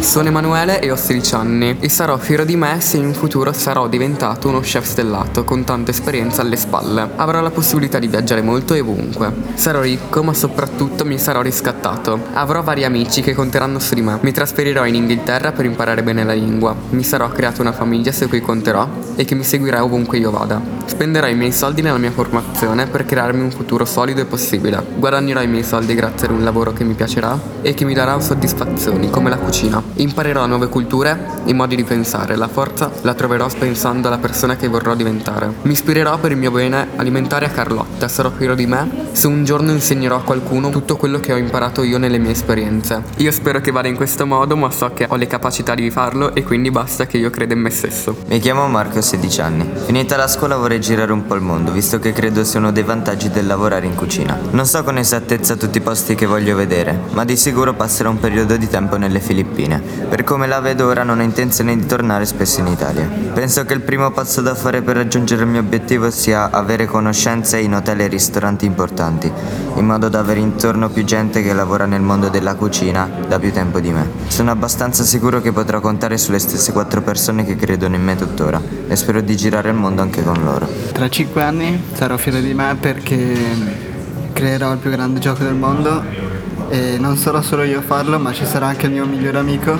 Sono Emanuele e ho 16 anni e sarò fiero di me se in futuro sarò diventato uno chef stellato con tanta esperienza alle spalle. Avrò la possibilità di viaggiare molto e ovunque. Sarò ricco ma soprattutto mi sarò riscattato. Avrò vari amici che conteranno su di me. Mi trasferirò in Inghilterra per imparare bene la lingua. Mi sarò creato una famiglia su cui conterò e che mi seguirà ovunque io vada. Spenderò i miei soldi nella mia formazione per crearmi un futuro solido e possibile. Guadagnerò i miei soldi grazie ad un lavoro che mi piacerà e che mi darà soddisfazioni come la cucina. Imparerò nuove culture e modi di pensare. La forza la troverò pensando alla persona che vorrò diventare. Mi ispirerò per il mio bene alimentare a Carlotta. Sarò fiero di me se un giorno insegnerò a qualcuno tutto quello che ho imparato io nelle mie esperienze. Io spero che vada in questo modo, ma so che ho le capacità di farlo e quindi basta che io creda in me stesso. Mi chiamo Marco, ho 16 anni. Finita la scuola vorrei girare un po' il mondo, visto che credo sia uno dei vantaggi del lavorare in cucina. Non so con esattezza tutti i posti che voglio vedere, ma di sicuro passerò un periodo di tempo nelle Filippine. Per come la vedo ora non ho intenzione di tornare spesso in Italia. Penso che il primo passo da fare per raggiungere il mio obiettivo sia avere conoscenze in hotel e ristoranti importanti, in modo da avere intorno più gente che lavora nel mondo della cucina da più tempo di me. Sono abbastanza sicuro che potrò contare sulle stesse quattro persone che credono in me tuttora e spero di girare il mondo anche con loro. Tra cinque anni sarò fiero di me perché creerò il più grande gioco del mondo e non sarò solo io a farlo ma ci sarà anche il mio migliore amico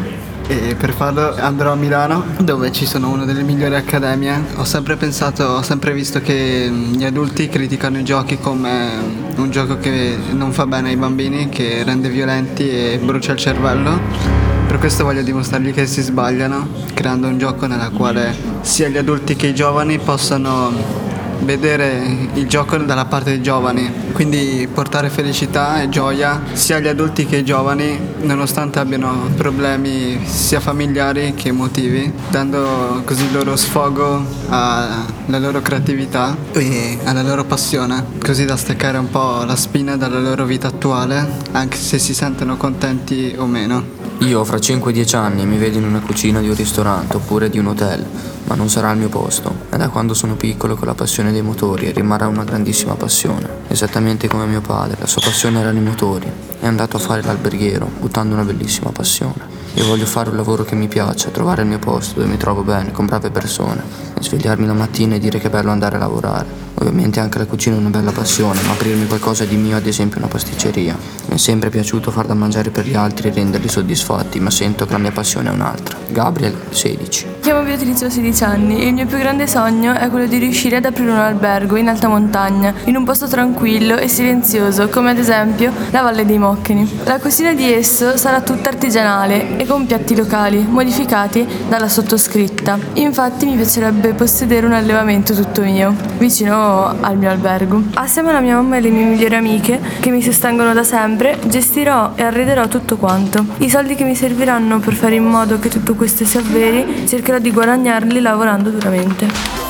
e per farlo andrò a Milano dove ci sono una delle migliori accademie. Ho sempre pensato, ho sempre visto che gli adulti criticano i giochi come un gioco che non fa bene ai bambini, che rende violenti e brucia il cervello. Per questo voglio dimostrargli che si sbagliano, creando un gioco nella quale sia gli adulti che i giovani possano vedere il gioco dalla parte dei giovani, quindi portare felicità e gioia sia agli adulti che ai giovani, nonostante abbiano problemi sia familiari che emotivi, dando così loro sfogo alla loro creatività e alla loro passione, così da staccare un po' la spina dalla loro vita attuale, anche se si sentono contenti o meno. Io fra 5-10 anni mi vedo in una cucina di un ristorante oppure di un hotel, ma non sarà il mio posto. È da quando sono piccolo ho la passione dei motori e rimarrà una grandissima passione. Esattamente come mio padre, la sua passione erano i motori. È andato a fare l'alberghiero, buttando una bellissima passione. Io voglio fare un lavoro che mi piace, trovare il mio posto dove mi trovo bene, con brave persone, e svegliarmi la mattina e dire che è bello andare a lavorare. Ovviamente anche la cucina è una bella passione, ma aprirmi qualcosa di mio, ad esempio una pasticceria. Mi è sempre piaciuto far da mangiare per gli altri e renderli soddisfatti, ma sento che la mia passione è un'altra. Gabriel, 16. Chiamo Beatrice, ho 16 anni e il mio più grande sogno è quello di riuscire ad aprire un albergo in alta montagna, in un posto tranquillo e silenzioso, come ad esempio la Valle dei Mocchini. La cucina di esso sarà tutta artigianale e con piatti locali, modificati dalla sottoscritta. Infatti mi piacerebbe possedere un allevamento tutto mio, vicino al mio albergo. Assieme alla mia mamma e alle mie migliori amiche, che mi sostengono da sempre, gestirò e arrederò tutto quanto. I soldi che mi serviranno per fare in modo che tutto questo si avveri, cercherò di guadagnarli lavorando duramente.